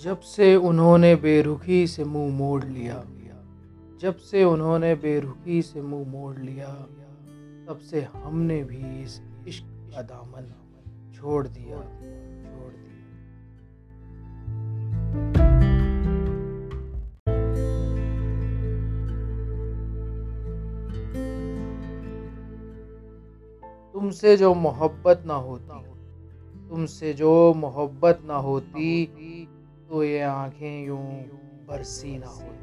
जब से उन्होंने बेरुखी से मुँह मोड़ लिया, जब से उन्होंने बेरुखी से मुँह मोड़ लिया, तब से हमने भी इस इश्क का दामन छोड़ दिया छोड़ दिया। तुमसे जो मोहब्बत ना होती, तुमसे जो मोहब्बत ना होती तो ये आँखें यूँ बरसी ना होती